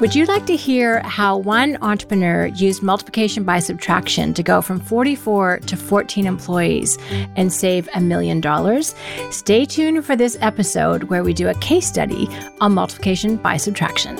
Would you like to hear how one entrepreneur used multiplication by subtraction to go from 44 to 14 employees and save a million dollars? Stay tuned for this episode where we do a case study on multiplication by subtraction.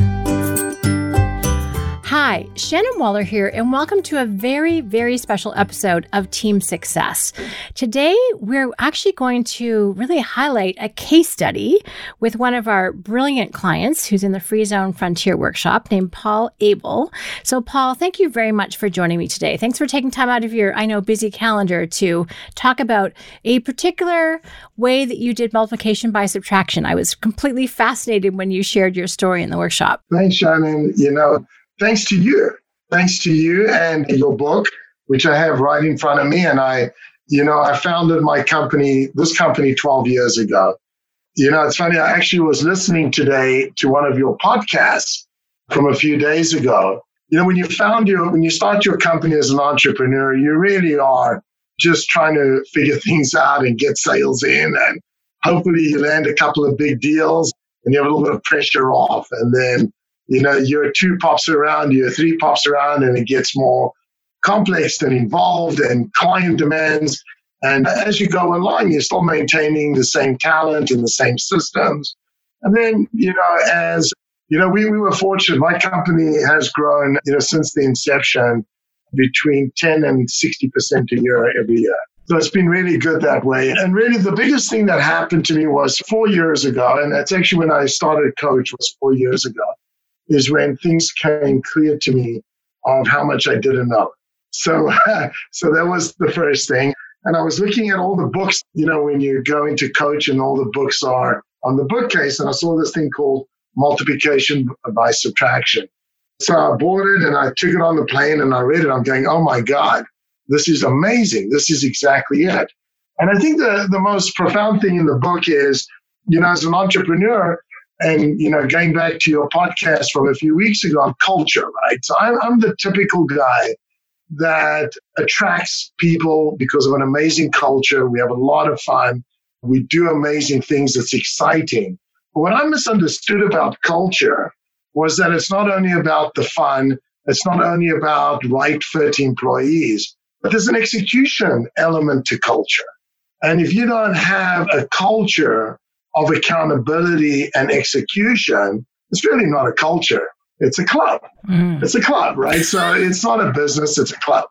Hi, Shannon Waller here, and welcome to a very, very special episode of Team Success. Today, we're actually going to really highlight a case study with one of our brilliant clients who's in the Free Zone Frontier Workshop named Paul Abel. So, Paul, thank you very much for joining me today. Thanks for taking time out of your, I know, busy calendar to talk about a particular way that you did multiplication by subtraction. I was completely fascinated when you shared your story in the workshop. Thanks, Shannon. You know, thanks to you, thanks to you and your book, which I have right in front of me. And I, you know, I founded my company, this company 12 years ago. You know, it's funny, I actually was listening today to one of your podcasts from a few days ago. You know, when you found your, when you start your company as an entrepreneur, you really are just trying to figure things out and get sales in. And hopefully you land a couple of big deals and you have a little bit of pressure off. And then you know, you're two pops around, you're three pops around, and it gets more complex and involved and client demands. And as you go along, you're still maintaining the same talent and the same systems. And then, you know, as you know, we, we were fortunate. My company has grown, you know, since the inception between 10 and 60% a year every year. So it's been really good that way. And really the biggest thing that happened to me was four years ago, and that's actually when I started Coach was four years ago is when things came clear to me of how much I didn't know. So, so that was the first thing. And I was looking at all the books, you know, when you go into coach and all the books are on the bookcase, and I saw this thing called multiplication by subtraction. So I bought it and I took it on the plane and I read it. I'm going, oh my God, this is amazing. This is exactly it. And I think the, the most profound thing in the book is, you know, as an entrepreneur, and you know, going back to your podcast from a few weeks ago on culture, right? So I'm, I'm the typical guy that attracts people because of an amazing culture. We have a lot of fun. We do amazing things. It's exciting. But what I misunderstood about culture was that it's not only about the fun, it's not only about right fit employees, but there's an execution element to culture. And if you don't have a culture of accountability and execution, it's really not a culture. It's a club. Mm. It's a club, right? So it's not a business, it's a club.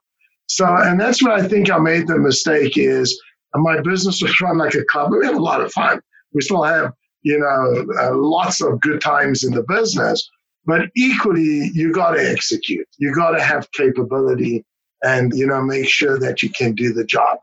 So, and that's where I think I made the mistake is my business was run like a club. We have a lot of fun. We still have, you know, uh, lots of good times in the business, but equally, you got to execute. You got to have capability and, you know, make sure that you can do the job.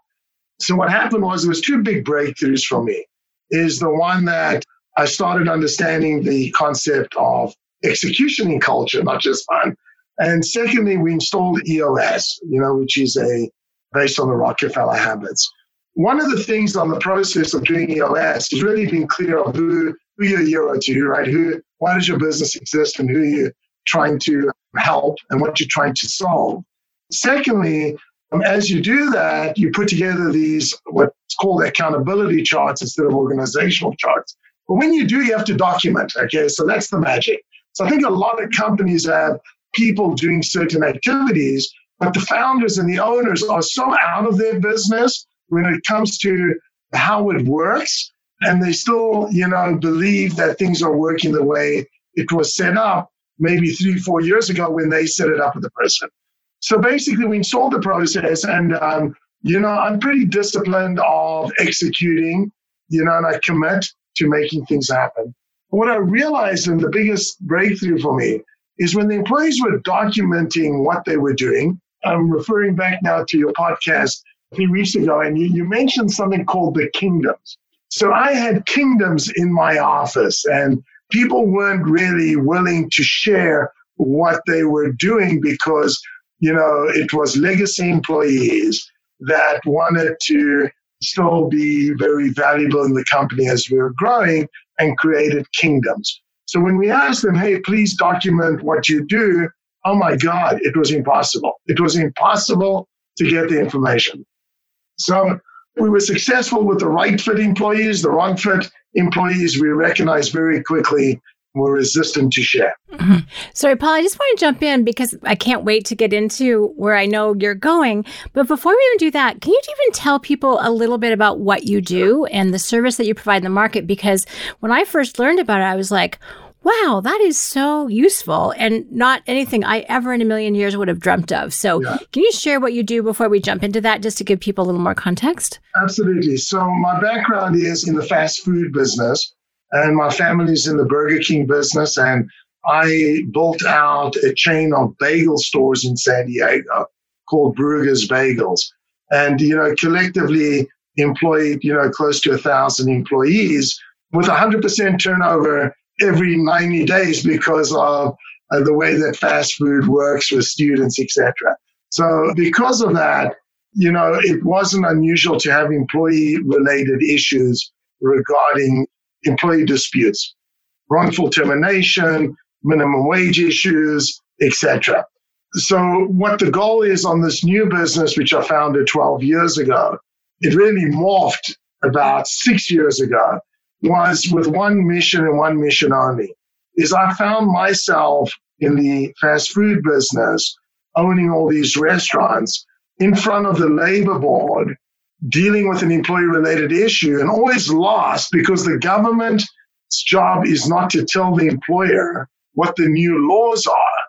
So what happened was there was two big breakthroughs for me is the one that I started understanding the concept of execution in culture, not just fun. And secondly, we installed EOS, you know, which is a based on the Rockefeller habits. One of the things on the process of doing EOS is really being clear of who, who you're to, right? Who, why does your business exist and who you're trying to help and what you're trying to solve. Secondly, Um, as you do that, you put together these what's called accountability charts instead of organizational charts. But when you do, you have to document. Okay, so that's the magic. So I think a lot of companies have people doing certain activities, but the founders and the owners are so out of their business when it comes to how it works, and they still, you know, believe that things are working the way it was set up maybe three, four years ago when they set it up with the person. So basically, we installed the process, and um, you know, I'm pretty disciplined of executing, you know, and I commit to making things happen. What I realized, and the biggest breakthrough for me, is when the employees were documenting what they were doing. I'm referring back now to your podcast a few weeks ago, and you, you mentioned something called the kingdoms. So I had kingdoms in my office, and people weren't really willing to share what they were doing because you know, it was legacy employees that wanted to still be very valuable in the company as we were growing and created kingdoms. So when we asked them, hey, please document what you do, oh my God, it was impossible. It was impossible to get the information. So we were successful with the right fit employees, the wrong fit employees we recognized very quickly were resistant to share. Mm-hmm. Sorry, Paul, I just want to jump in because I can't wait to get into where I know you're going. But before we even do that, can you even tell people a little bit about what you do and the service that you provide in the market? Because when I first learned about it, I was like, wow, that is so useful and not anything I ever in a million years would have dreamt of. So, yeah. can you share what you do before we jump into that just to give people a little more context? Absolutely. So, my background is in the fast food business and my family's in the Burger King business. And I built out a chain of bagel stores in San Diego called Bruegger's Bagels. And, you know, collectively employed, you know, close to a thousand employees with 100% turnover every 90 days because of uh, the way that fast food works with students, etc. So because of that, you know, it wasn't unusual to have employee related issues regarding employee disputes, wrongful termination, minimum wage issues, etc. So, what the goal is on this new business, which I founded 12 years ago, it really morphed about six years ago, was with one mission and one mission only. Is I found myself in the fast food business, owning all these restaurants in front of the labor board dealing with an employee related issue and always lost because the government's job is not to tell the employer what the new laws are.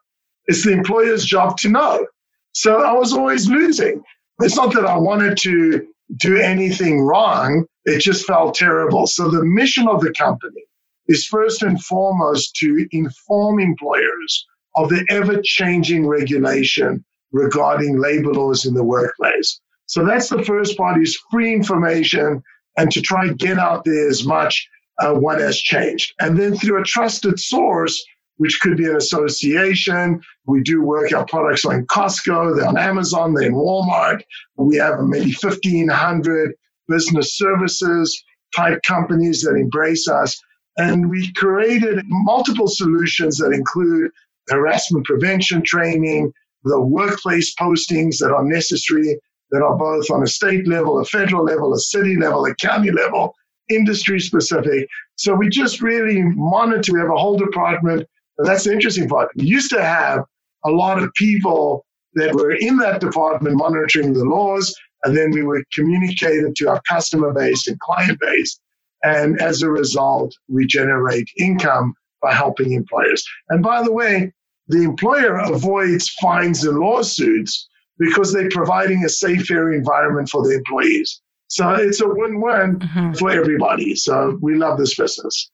It's the employer's job to know. So I was always losing. It's not that I wanted to do anything wrong, it just felt terrible. So the mission of the company is first and foremost to inform employers of the ever changing regulation regarding labor laws in the workplace. So that's the first part is free information and to try and get out there as much uh, what has changed. And then through a trusted source, which could be an association. We do work our products on Costco, they're on Amazon, they're in Walmart. We have maybe 1,500 business services type companies that embrace us. And we created multiple solutions that include harassment prevention training, the workplace postings that are necessary that are both on a state level, a federal level, a city level, a county level, industry specific. So we just really monitor. We have a whole department. That's the interesting part. We used to have a lot of people that were in that department monitoring the laws, and then we would communicate it to our customer base and client base. And as a result, we generate income by helping employers. And by the way, the employer avoids fines and lawsuits because they're providing a safe, fair environment for the employees. So it's a win-win mm-hmm. for everybody. So we love this business.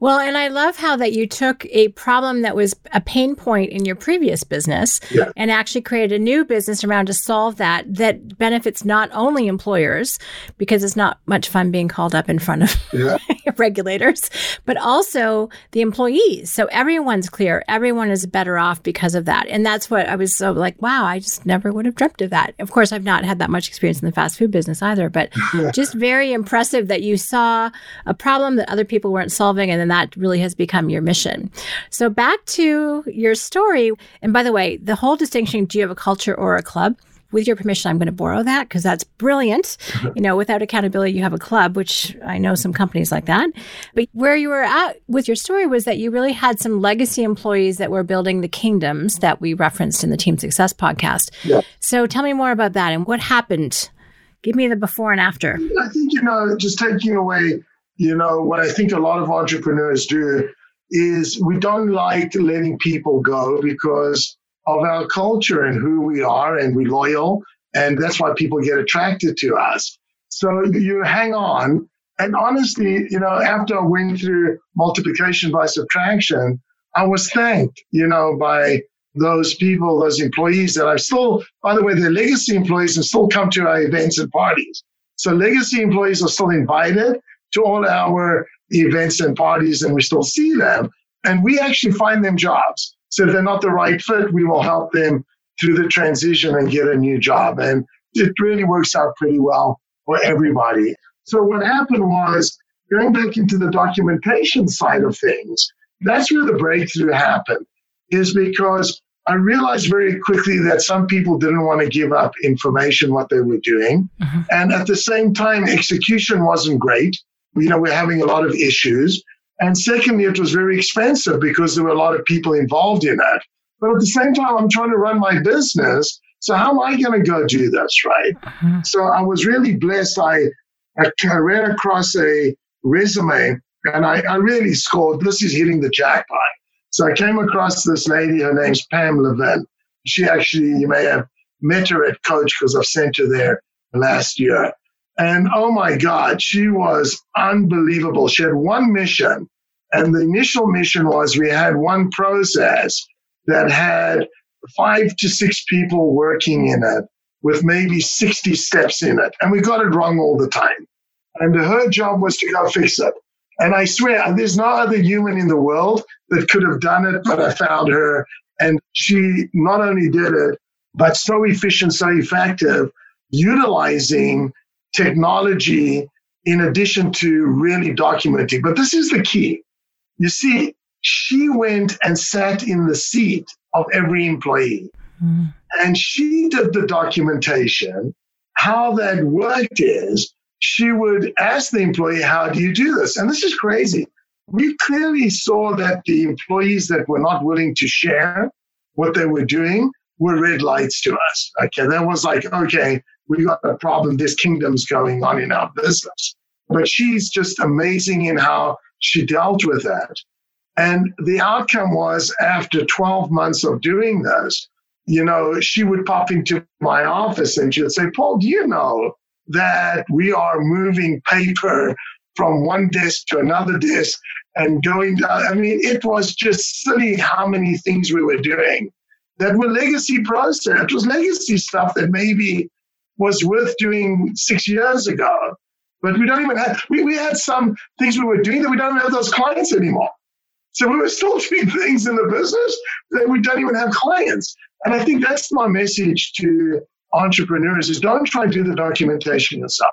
Well, and I love how that you took a problem that was a pain point in your previous business yeah. and actually created a new business around to solve that that benefits not only employers because it's not much fun being called up in front of yeah. regulators, but also the employees. So everyone's clear. Everyone is better off because of that. And that's what I was so like, wow, I just never would have dreamt of that. Of course, I've not had that much experience in the fast food business either, but just very impressive that you saw a problem that other people weren't solving and then that really has become your mission. So back to your story. And by the way, the whole distinction, do you have a culture or a club? With your permission, I'm going to borrow that because that's brilliant. you know, without accountability, you have a club, which I know some companies like that. But where you were at with your story was that you really had some legacy employees that were building the kingdoms that we referenced in the Team Success podcast. Yeah. So tell me more about that and what happened. Give me the before and after. I think, you know, just taking away you know, what I think a lot of entrepreneurs do is we don't like letting people go because of our culture and who we are and we're loyal. And that's why people get attracted to us. So you hang on. And honestly, you know, after I went through multiplication by subtraction, I was thanked, you know, by those people, those employees that I still, by the way, they're legacy employees and still come to our events and parties. So legacy employees are still invited to all our events and parties and we still see them. And we actually find them jobs. So if they're not the right fit, we will help them through the transition and get a new job. And it really works out pretty well for everybody. So what happened was going back into the documentation side of things, that's where the breakthrough happened, is because I realized very quickly that some people didn't want to give up information, what they were doing. Mm-hmm. And at the same time, execution wasn't great you know, we're having a lot of issues. And secondly, it was very expensive because there were a lot of people involved in it. But at the same time, I'm trying to run my business. So how am I going to go do this, right? Mm-hmm. So I was really blessed. I, I ran across a resume and I, I really scored. This is hitting the jackpot. So I came across this lady. Her name's Pam Levin. She actually, you may have met her at Coach because I've sent her there last year. And oh my God, she was unbelievable. She had one mission, and the initial mission was we had one process that had five to six people working in it with maybe 60 steps in it. And we got it wrong all the time. And her job was to go fix it. And I swear, there's no other human in the world that could have done it, but I found her. And she not only did it, but so efficient, so effective, utilizing technology in addition to really documenting. But this is the key. You see, she went and sat in the seat of every employee. Mm. And she did the documentation. How that worked is she would ask the employee, How do you do this? And this is crazy. We clearly saw that the employees that were not willing to share what they were doing were red lights to us. Okay, that was like, okay, we got a problem. There's kingdoms going on in our business. But she's just amazing in how she dealt with that. And the outcome was after 12 months of doing this, you know, she would pop into my office and she'd say, Paul, do you know that we are moving paper from one desk to another desk and going down? I mean, it was just silly how many things we were doing that were legacy process. It was legacy stuff that maybe was worth doing six years ago. But we don't even have, we, we had some things we were doing that we don't have those clients anymore. So we were still doing things in the business that we don't even have clients. And I think that's my message to entrepreneurs is don't try to do the documentation yourself.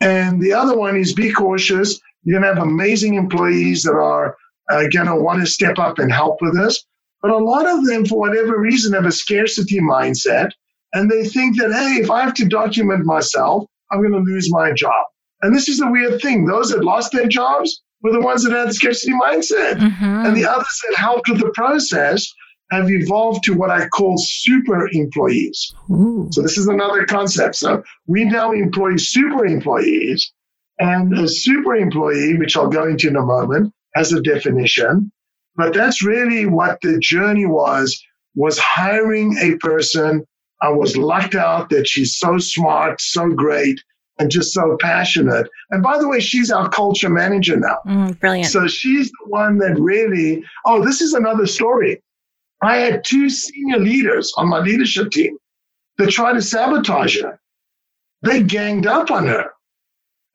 And the other one is be cautious. You're going to have amazing employees that are uh, going to want to step up and help with this. But a lot of them, for whatever reason, have a scarcity mindset. And they think that, hey, if I have to document myself, I'm going to lose my job. And this is the weird thing. Those that lost their jobs were the ones that had the scarcity mindset. Mm-hmm. And the others that helped with the process have evolved to what I call super employees. Ooh. So this is another concept. So we now employ super employees. And a super employee, which I'll go into in a moment, has a definition. But that's really what the journey was, was hiring a person. I was lucked out that she's so smart, so great, and just so passionate. And by the way, she's our culture manager now. Mm, brilliant. So she's the one that really, oh, this is another story. I had two senior leaders on my leadership team that tried to sabotage her. They ganged up on her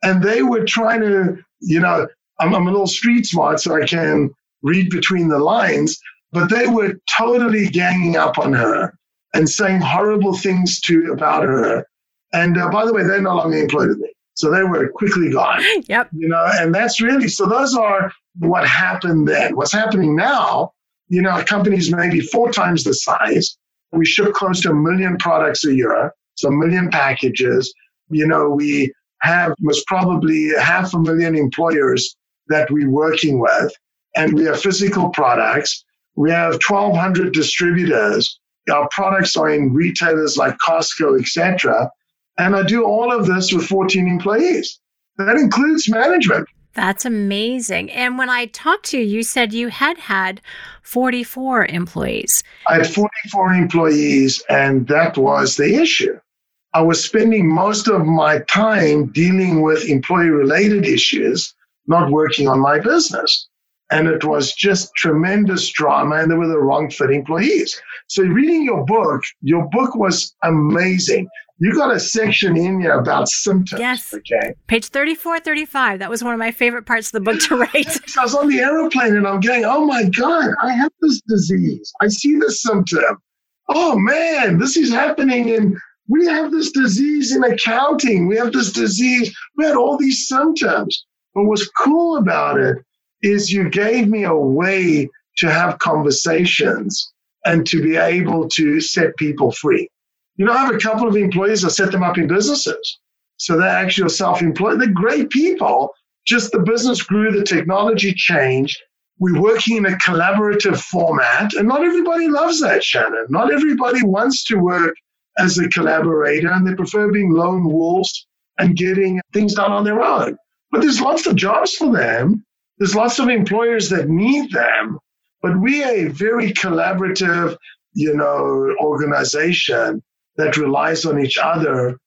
and they were trying to, you know, I'm, I'm a little street smart, so I can read between the lines, but they were totally ganging up on her and saying horrible things to about her and uh, by the way, they're no longer employed with me. So they were quickly gone. Yep. You know, and that's really so those are what happened then. What's happening now, you know, a company's maybe four times the size. We ship close to a million products a year, so a million packages. You know, we have most probably half a million employers that we're working with, and we have physical products. We have 1,200 distributors. Our products are in retailers like Costco, etc. And I do all of this with 14 employees. That includes management. That's amazing. And when I talked to you, you said you had had 44 employees. I had 44 employees, and that was the issue. I was spending most of my time dealing with employee related issues, not working on my business. And it was just tremendous drama, and they were the wrong fit employees. So, reading your book, your book was amazing you got a section in here about symptoms. Yes. Okay. Page 34, 35. That was one of my favorite parts of the book to write. I was on the aeroplane and I'm going, oh my God, I have this disease. I see this symptom. Oh man, this is happening and we have this disease in accounting. We have this disease. We had all these symptoms. But what's cool about it is you gave me a way to have conversations and to be able to set people free. You know, I have a couple of employees, I set them up in businesses. So they're actually self employed. They're great people, just the business grew, the technology changed. We're working in a collaborative format, and not everybody loves that, Shannon. Not everybody wants to work as a collaborator, and they prefer being lone wolves and getting things done on their own. But there's lots of jobs for them. There's lots of employers that need them. But we are a very collaborative, you know, organization that relies on each other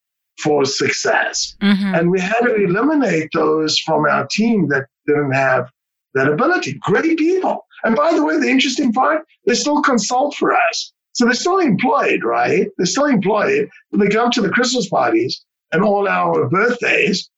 for success. Mm-hmm. And we had to eliminate those from our team that didn't have that ability. Great people. And by the way, the interesting part, they still consult for us. So they're still employed, right? They're still employed. They come to the Christmas parties and all our birthdays,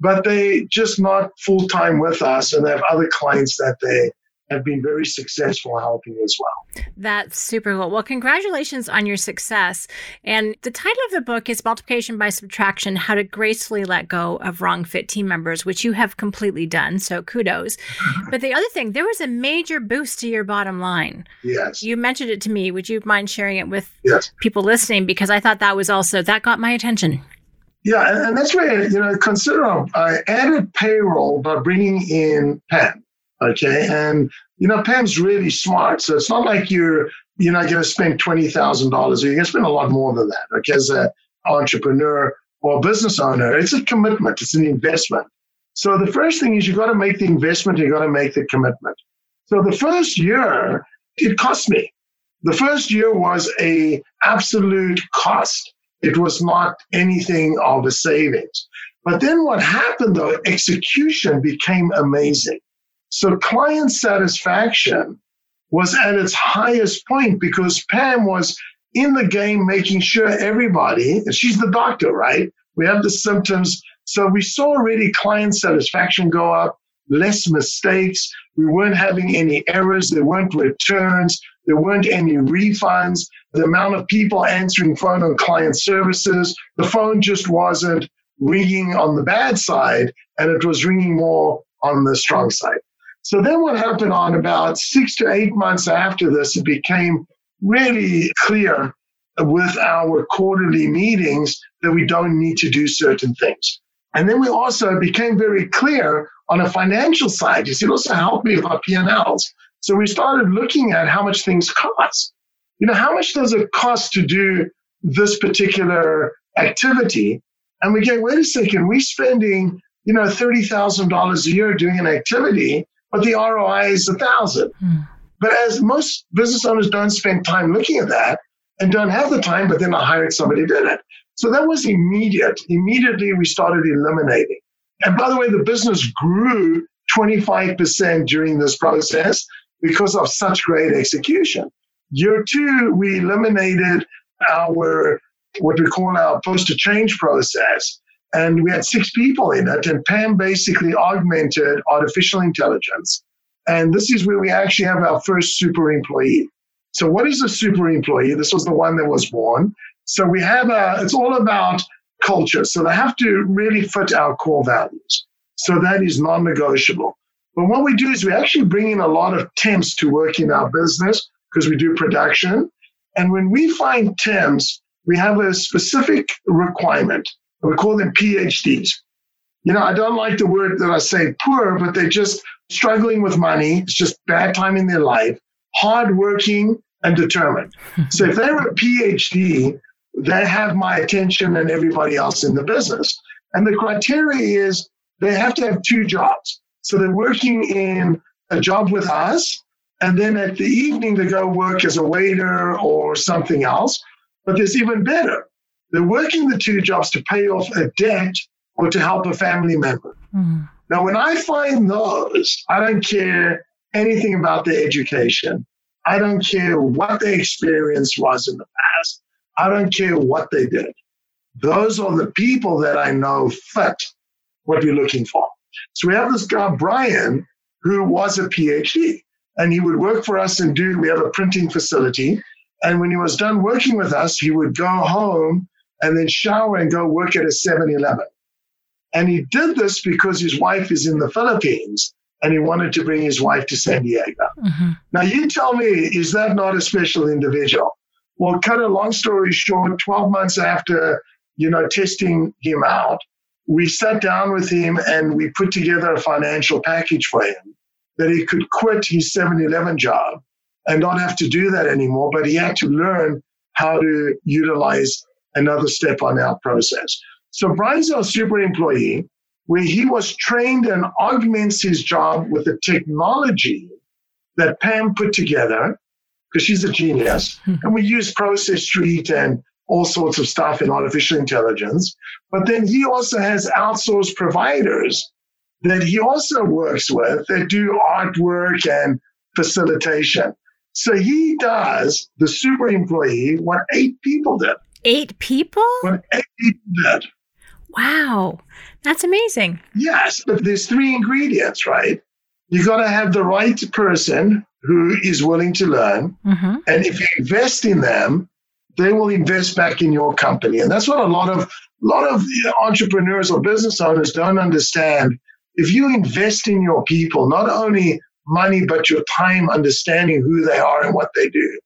but they just not full time with us and they have other clients that they have been very successful helping as well. That's super cool. Well, congratulations on your success. And the title of the book is Multiplication by Subtraction How to Gracefully Let Go of Wrong Fit Team Members, which you have completely done. So kudos. but the other thing, there was a major boost to your bottom line. Yes. You mentioned it to me. Would you mind sharing it with yes. people listening? Because I thought that was also, that got my attention. Yeah, and that's where, you know, consider I added payroll by bringing in Pam. Okay. And, you know, Pam's really smart. So it's not like you're, you're not going to spend $20,000 or you're going to spend a lot more than that. Okay. As an entrepreneur or business owner, it's a commitment, it's an investment. So the first thing is you've got to make the investment, You've got to make the commitment. So the first year, it cost me. The first year was a absolute cost. It was not anything of a savings. But then what happened though, execution became amazing. So client satisfaction was at its highest point because Pam was in the game making sure everybody, she's the doctor, right? We have the symptoms. So we saw already client satisfaction go up, less mistakes. We weren't having any errors. There weren't returns. There weren't any refunds. The amount of people answering phone on client services, the phone just wasn't ringing on the bad side and it was ringing more on the strong side. So then what happened on about six to eight months after this, it became really clear with our quarterly meetings that we don't need to do certain things. And then we also became very clear on a financial side. You see, it also helped me with our P&Ls. So we started looking at how much things cost. You know, how much does it cost to do this particular activity? And we go, wait a second, we're spending, you know, $30,000 a year doing an activity but the ROI is a thousand. Hmm. But as most business owners don't spend time looking at that and don't have the time, but then I hired somebody to do it. So that was immediate. Immediately we started eliminating. And by the way, the business grew 25% during this process because of such great execution. Year two, we eliminated our what we call our post to change process and we had six people in it. And Pam basically augmented artificial intelligence. And this is where we actually have our first super employee. So, what is a super employee? This was the one that was born. So, we have a, it's all about culture. So, they have to really fit our core values. So, that is non negotiable. But what we do is we actually bring in a lot of temps to work in our business because we do production. And when we find temps, we have a specific requirement we call them PhDs. You know, I don't like the word that I say poor, but they're just struggling with money. It's just bad time in their life, hardworking and determined. so if they're a PhD, they have my attention and everybody else in the business. And the criteria is they have to have two jobs. So they're working in a job with us, and then at the evening they go work as a waiter or something else. But there's even better. They're working the two jobs to pay off a debt or to help a family member. Mm. Now, when I find those, I don't care anything about their education. I don't care what their experience was in the past. I don't care what they did. Those are the people that I know fit what we're looking for. So we have this guy, Brian, who was a PhD, and he would work for us and do, we have a printing facility. And when he was done working with us, he would go home and then shower and go work at a 7 Eleven. And he did this because his wife is in the Philippines and he wanted to bring his wife to San Diego. Mm-hmm. Now, you tell me, is that not a special individual? Well, cut a long story short, 12 months after, you know, testing him out, we sat down with him and we put together a financial package for him that he could quit his 7 Eleven job and not have to do that anymore, but he had to learn how to utilize another step on our process. So Brian's our super employee where he was trained and augments his job with the technology that Pam put together because she's a genius. Hmm. and we use Process Street and all sorts of stuff in artificial intelligence. But then he also has outsourced providers that he also works with that do artwork and facilitation. So he does the super employee what eight people did. Eight people? What eight people did. Wow. That's amazing. Yes, but there's three ingredients, right? You got to have the right person who is willing to learn. Mm-hmm. And if you invest in them, they will invest back in your company. And that's what a lot of lot of entrepreneurs or business owners don't understand. If you invest in your people, not only money, but your time understanding who they are and what they do,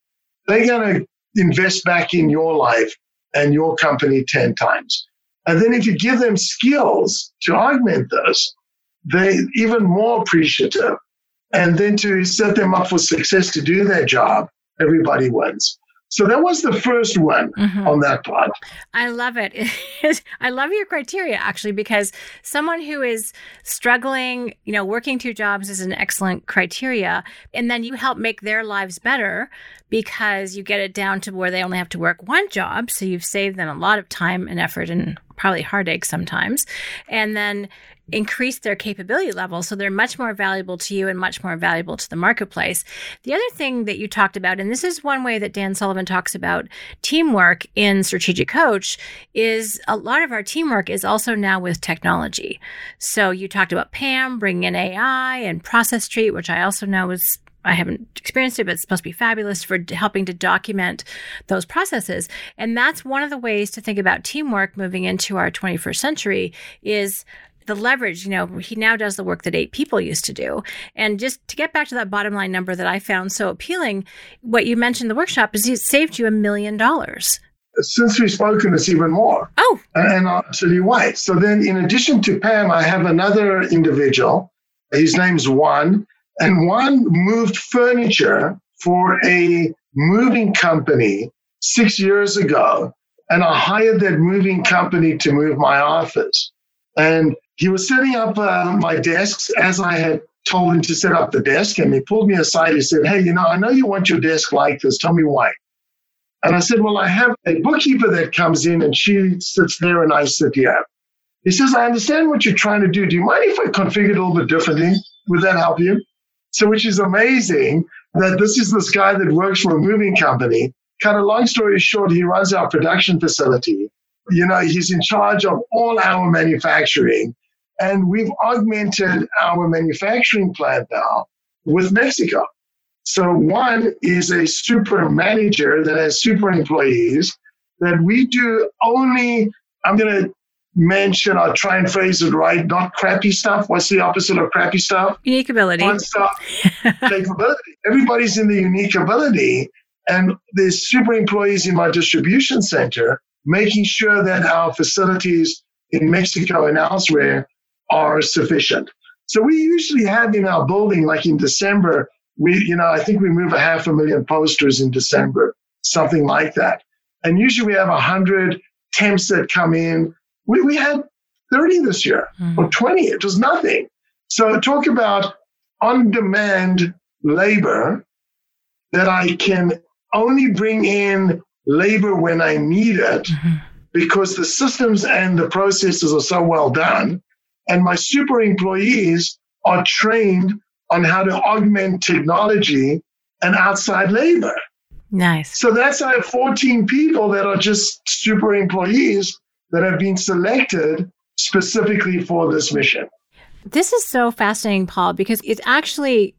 they're going to invest back in your life and your company 10 times. And then if you give them skills to augment this, they even more appreciative. And then to set them up for success to do their job, everybody wins. So that was the first one mm-hmm. on that part. I love it. I love your criteria actually because someone who is struggling, you know, working two jobs is an excellent criteria and then you help make their lives better because you get it down to where they only have to work one job, so you've saved them a lot of time and effort and probably heartache sometimes. And then increase their capability level so they're much more valuable to you and much more valuable to the marketplace. The other thing that you talked about, and this is one way that Dan Sullivan talks about teamwork in Strategic Coach, is a lot of our teamwork is also now with technology. So you talked about Pam bringing in AI and Process Street, which I also know is I haven't experienced it, but it's supposed to be fabulous for helping to document those processes. And that's one of the ways to think about teamwork moving into our 21st century is the leverage, you know, he now does the work that eight people used to do. And just to get back to that bottom line number that I found so appealing, what you mentioned in the workshop is it saved you a million dollars. Since we've spoken, it's even more. Oh. And I'll tell you why. So then, in addition to Pam, I have another individual. His name's Juan. And Juan moved furniture for a moving company six years ago. And I hired that moving company to move my office. And he was setting up uh, my desks as I had told him to set up the desk. And he pulled me aside. He said, Hey, you know, I know you want your desk like this. Tell me why. And I said, Well, I have a bookkeeper that comes in and she sits there and I sit here. He says, I understand what you're trying to do. Do you mind if I configure it a little bit differently? Would that help you? So, which is amazing that this is this guy that works for a moving company. Kind of long story short, he runs our production facility. You know, he's in charge of all our manufacturing. And we've augmented our manufacturing plant now with Mexico. So Juan is a super manager that has super employees that we do only, I'm going to mention, I'll try and phrase it right, not crappy stuff. What's the opposite of crappy stuff? Unique ability. Fun stuff, capability. Everybody's in the unique ability. And there's super employees in my distribution center making sure that our facilities in Mexico and elsewhere are sufficient. So we usually have in our building, like in December, we, you know, I think we move a half a million posters in December, something like that. And usually we have a hundred temps that come in. We, we had 30 this year mm-hmm. or 20. It was nothing. So talk about on demand labor that I can only bring in labor when I need it mm-hmm. because the systems and the processes are so well done and my super employees are trained on how to augment technology and outside labor. Nice. So that's I have 14 people that are just super employees that have been selected specifically for this mission. This is so fascinating, Paul, because it actually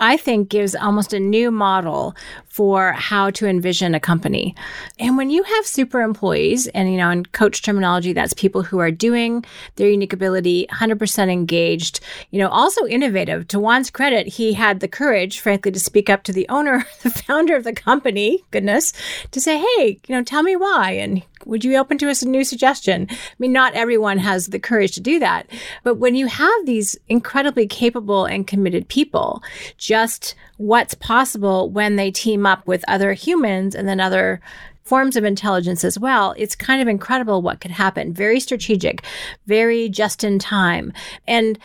I think gives almost a new model for how to envision a company. And when you have super employees, and you know, in coach terminology, that's people who are doing their unique ability, 100% engaged, you know, also innovative. To Juan's credit, he had the courage, frankly, to speak up to the owner, the founder of the company, goodness, to say, hey, you know, tell me why. And would you be open to a new suggestion? I mean, not everyone has the courage to do that. But when you have these incredibly capable and committed people, just what's possible when they team up with other humans and then other forms of intelligence as well, it's kind of incredible what could happen. Very strategic, very just in time. And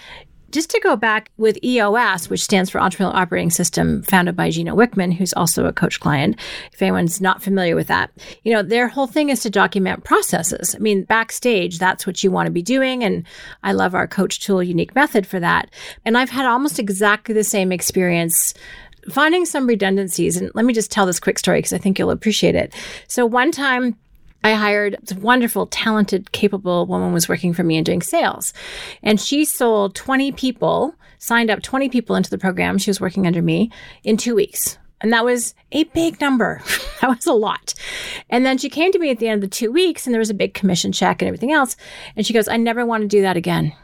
just to go back with EOS, which stands for Entrepreneurial Operating System, founded by Gino Wickman, who's also a coach client, if anyone's not familiar with that, you know, their whole thing is to document processes. I mean, backstage, that's what you want to be doing. And I love our coach tool unique method for that. And I've had almost exactly the same experience finding some redundancies. And let me just tell this quick story because I think you'll appreciate it. So one time, I hired a wonderful, talented, capable woman was working for me and doing sales. And she sold 20 people, signed up 20 people into the program. She was working under me in two weeks. And that was a big number. that was a lot. And then she came to me at the end of the two weeks and there was a big commission check and everything else. And she goes, I never want to do that again.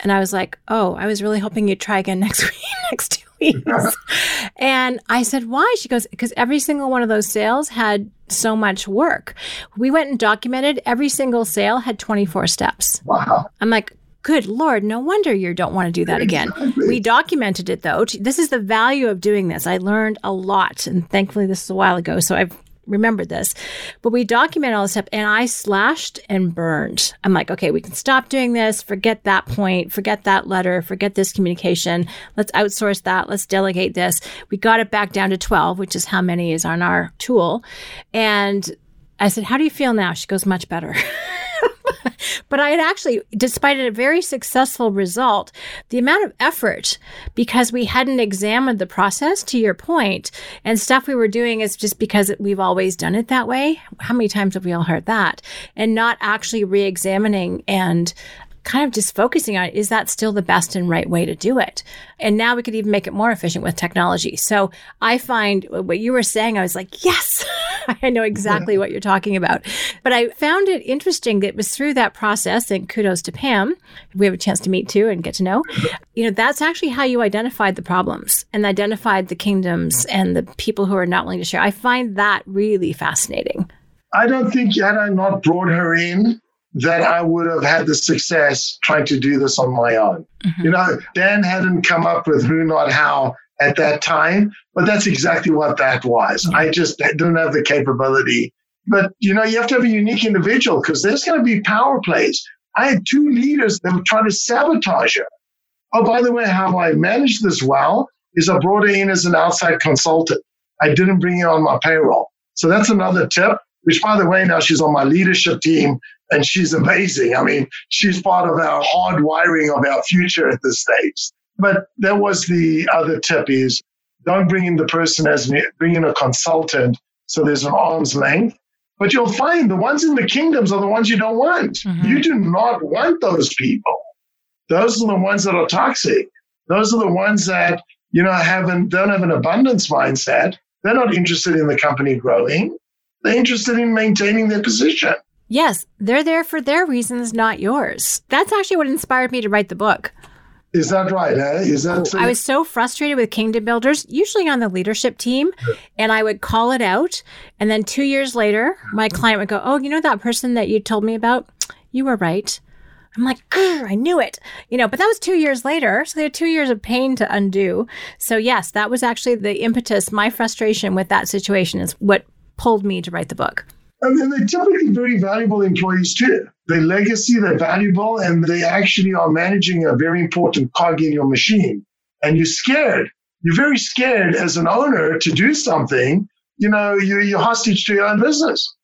And I was like, oh, I was really hoping you'd try again next week, next weeks. and I said, why? She goes, because every single one of those sales had so much work. We went and documented every single sale had 24 steps. Wow. I'm like, good lord no wonder you don't want to do that again exactly. we documented it though this is the value of doing this i learned a lot and thankfully this is a while ago so i've remembered this. But we documented all this stuff and I slashed and burned. I'm like, okay, we can stop doing this. Forget that point. Forget that letter. Forget this communication. Let's outsource that. Let's delegate this. We got it back down to 12, which is how many is on our tool. And I said, how do you feel now? She goes, much better. but I had actually, despite a very successful result, the amount of effort because we hadn't examined the process to your point and stuff we were doing is just because we've always done it that way. How many times have we all heard that? And not actually re examining and kind of just focusing on is that still the best and right way to do it? And now we could even make it more efficient with technology. So I find what you were saying, I was like, yes, I know exactly what you're talking about. But I found it interesting that it was through that process, and kudos to Pam, we have a chance to meet too and get to know. You know, that's actually how you identified the problems and identified the kingdoms and the people who are not willing to share. I find that really fascinating. I don't think had I not brought her in, that I would have had the success trying to do this on my own. Mm-hmm. You know, Dan hadn't come up with who, not how at that time, but that's exactly what that was. Mm-hmm. I just didn't have the capability. But, you know, you have to have a unique individual because there's going to be power plays. I had two leaders that were trying to sabotage her. Oh, by the way, how I managed this well is I brought her in as an outside consultant. I didn't bring her on my payroll. So that's another tip, which, by the way, now she's on my leadership team and she's amazing. I mean, she's part of our hard wiring of our future at the stage. But that was the other tip is don't bring in the person as bring in a consultant so there's an arm's length. But you'll find the ones in the kingdoms are the ones you don't want. Mm-hmm. You do not want those people. Those are the ones that are toxic. Those are the ones that, you know, haven't don't have an abundance mindset. They're not interested in the company growing. They're interested in maintaining their position. Yes, they're there for their reasons, not yours. That's actually what inspired me to write the book. Is that right? Eh? Is that? So? I was so frustrated with kingdom builders, usually on the leadership team, and I would call it out. And then two years later, my client would go, "Oh, you know that person that you told me about? You were right." I'm like, I knew it, you know, but that was two years later. So they had two years of pain to undo. So, yes, that was actually the impetus. My frustration with that situation is what pulled me to write the book. And then they're typically very valuable employees too. Their legacy, they're valuable, and they actually are managing a very important cog in your machine. And you're scared. You're very scared as an owner to do something. You know, you're, you're hostage to your own business.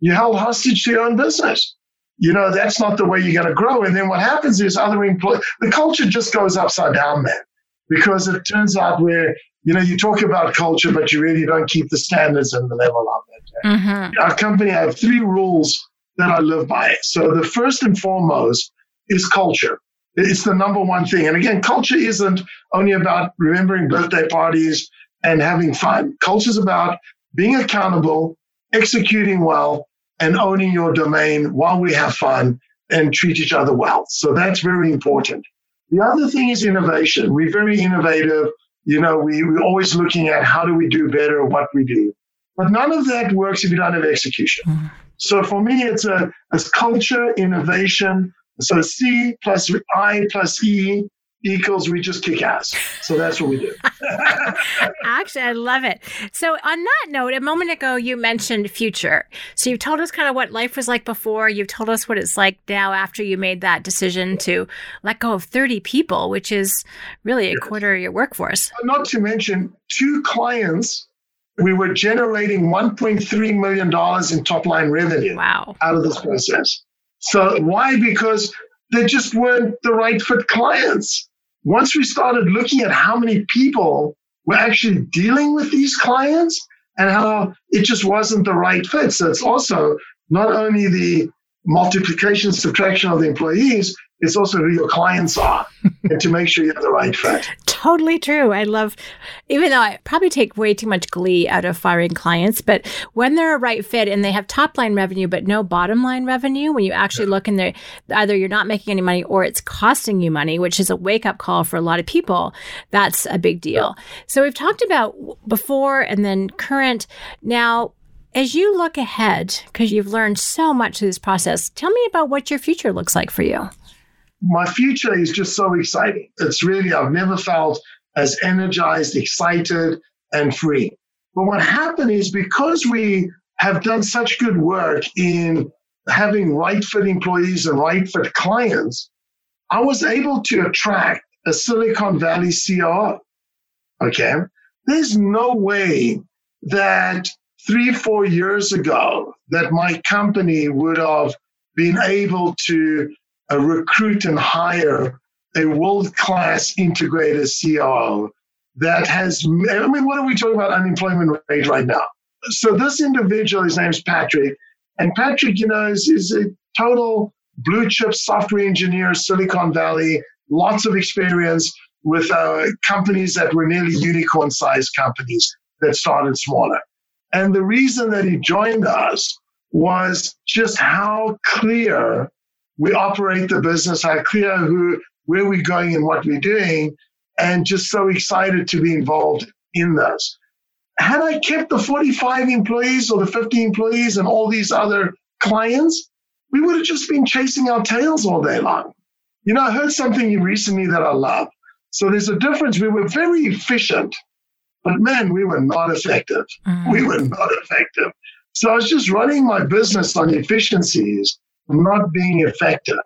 You're held hostage to your own business. You know, that's not the way you're going to grow. And then what happens is other employees, the culture just goes upside down, man, because it turns out where, you know, you talk about culture, but you really don't keep the standards and the level of it. Mm-hmm. Our company, I have three rules that I live by. So the first and foremost is culture. It's the number one thing. And again, culture isn't only about remembering birthday parties and having fun. Culture is about being accountable, executing well, and owning your domain while we have fun and treat each other well. So that's very important. The other thing is innovation. We're very innovative. You know, we, we're always looking at how do we do better what we do. But none of that works if you don't have execution. Mm. So for me, it's a it's culture, innovation. So C plus I plus E equals we just kick ass. So that's what we do. Actually, I love it. So on that note, a moment ago you mentioned future. So you've told us kind of what life was like before. You've told us what it's like now after you made that decision to let go of 30 people, which is really a quarter of your workforce. Not to mention two clients. We were generating $1.3 million in top line revenue wow. out of this process. So why? Because they just weren't the right fit clients once we started looking at how many people were actually dealing with these clients and how it just wasn't the right fit. So it's also not only the multiplication, subtraction of the employees, it's also who your clients are and to make sure you have the right fit. Totally true. I love, even though I probably take way too much glee out of firing clients, but when they're a right fit and they have top line revenue, but no bottom line revenue, when you actually look in there, either you're not making any money or it's costing you money, which is a wake up call for a lot of people, that's a big deal. So we've talked about before and then current. Now, as you look ahead, because you've learned so much through this process, tell me about what your future looks like for you my future is just so exciting. It's really, I've never felt as energized, excited, and free. But what happened is because we have done such good work in having right fit employees and right fit clients, I was able to attract a Silicon Valley COO. Okay. There's no way that three, four years ago that my company would have been able to uh, recruit and hire a world class integrated COO that has, I mean, what are we talking about unemployment rate right now? So this individual, his name is Patrick, and Patrick, you know, is, is a total blue chip software engineer, Silicon Valley, lots of experience with uh, companies that were nearly unicorn sized companies that started smaller. And the reason that he joined us was just how clear we operate the business, how clear who, where we're going and what we're doing, and just so excited to be involved in this. Had I kept the 45 employees or the 50 employees and all these other clients, we would have just been chasing our tails all day long. You know, I heard something recently that I love. So there's a difference. We were very efficient, but man, we were not effective. Mm. We were not effective. So I was just running my business on efficiencies not being effective.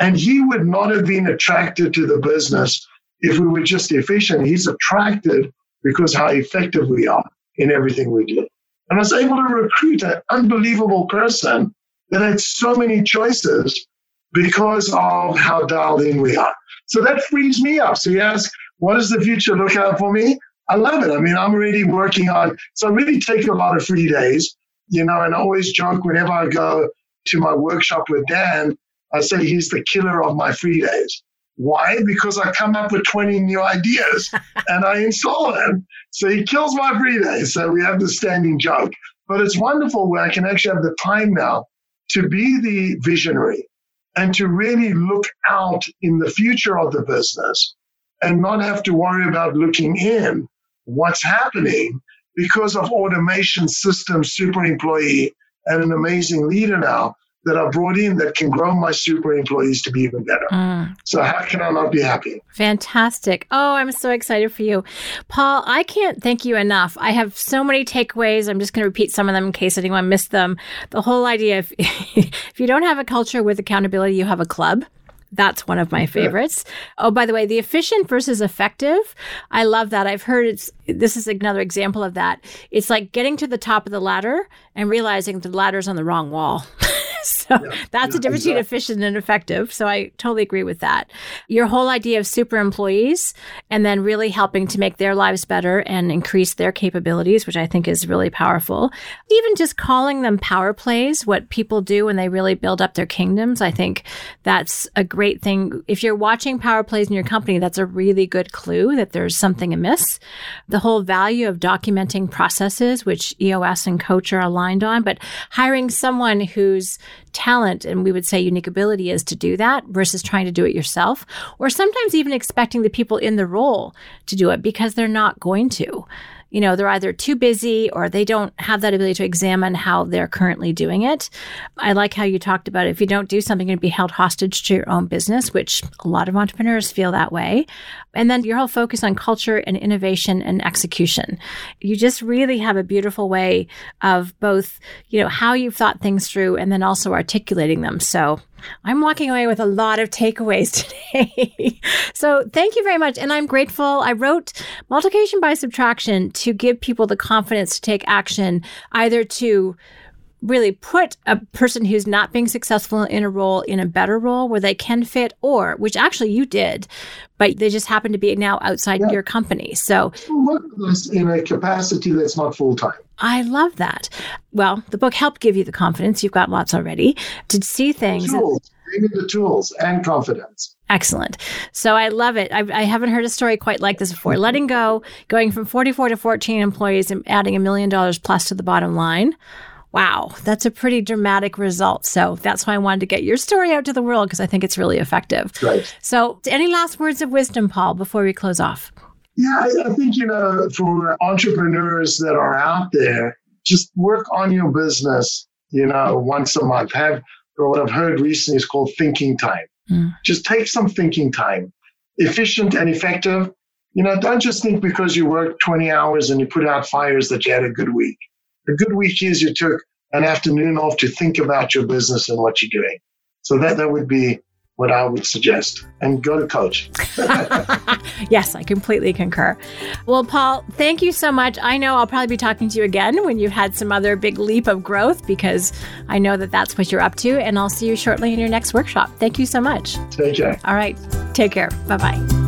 And he would not have been attracted to the business if we were just efficient. He's attracted because how effective we are in everything we do. And I was able to recruit an unbelievable person that had so many choices because of how dialed in we are. So that frees me up. So you ask, what does the future look out for me? I love it. I mean, I'm already working on, so I really take a lot of free days, you know, and I always joke whenever I go to my workshop with Dan, I say he's the killer of my free days. Why? Because I come up with 20 new ideas and I install them. So he kills my free days. So we have the standing joke. But it's wonderful where I can actually have the time now to be the visionary and to really look out in the future of the business and not have to worry about looking in what's happening because of automation systems, super employee, and an amazing leader now that I've brought in that can grow my super employees to be even better. Mm. So how can I not be happy? Fantastic. Oh, I'm so excited for you. Paul, I can't thank you enough. I have so many takeaways. I'm just going to repeat some of them in case anyone missed them. The whole idea if if you don't have a culture with accountability, you have a club. That's one of my favorites. Oh, by the way, the efficient versus effective. I love that. I've heard it's, this is another example of that. It's like getting to the top of the ladder and realizing the ladder's on the wrong wall. so yeah, that's yeah, a difference exactly. between efficient and effective. So I totally agree with that. Your whole idea of super employees and then really helping to make their lives better and increase their capabilities, which I think is really powerful. Even just calling them power plays, what people do when they really build up their kingdoms, I think that's a great thing. If you're watching power plays in your company, that's a really good clue that there's something amiss. The whole value of documenting processes, which EOS and coach are aligned on, but hiring someone who's talent and we would say unique ability is to do that versus trying to do it yourself, or sometimes even expecting the people in the role to do it because they're not going to. You know, they're either too busy or they don't have that ability to examine how they're currently doing it. I like how you talked about if you don't do something, you're going to be held hostage to your own business, which a lot of entrepreneurs feel that way. And then your whole focus on culture and innovation and execution. You just really have a beautiful way of both, you know, how you've thought things through and then also articulating them. So I'm walking away with a lot of takeaways today. so thank you very much. And I'm grateful. I wrote multiplication by subtraction to give people the confidence to take action, either to really put a person who's not being successful in a role in a better role where they can fit, or which actually you did, but they just happen to be now outside yeah. your company. So work in a capacity that's not full time. I love that. Well, the book helped give you the confidence. You've got lots already to see things. The tools, the tools and confidence. Excellent. So I love it. I, I, haven't heard a story quite like this before. Letting go, going from 44 to 14 employees and adding a million dollars plus to the bottom line. Wow, that's a pretty dramatic result. So that's why I wanted to get your story out to the world because I think it's really effective. Right. So, any last words of wisdom, Paul, before we close off? Yeah, I, I think, you know, for entrepreneurs that are out there, just work on your business, you know, once a month. Have what I've heard recently is called thinking time. Mm. Just take some thinking time, efficient and effective. You know, don't just think because you work 20 hours and you put out fires that you had a good week. A good week is you took an afternoon off to think about your business and what you're doing. So that that would be what I would suggest. And go to coach. yes, I completely concur. Well, Paul, thank you so much. I know I'll probably be talking to you again when you've had some other big leap of growth because I know that that's what you're up to. And I'll see you shortly in your next workshop. Thank you so much. Take care. All right. Take care. Bye bye.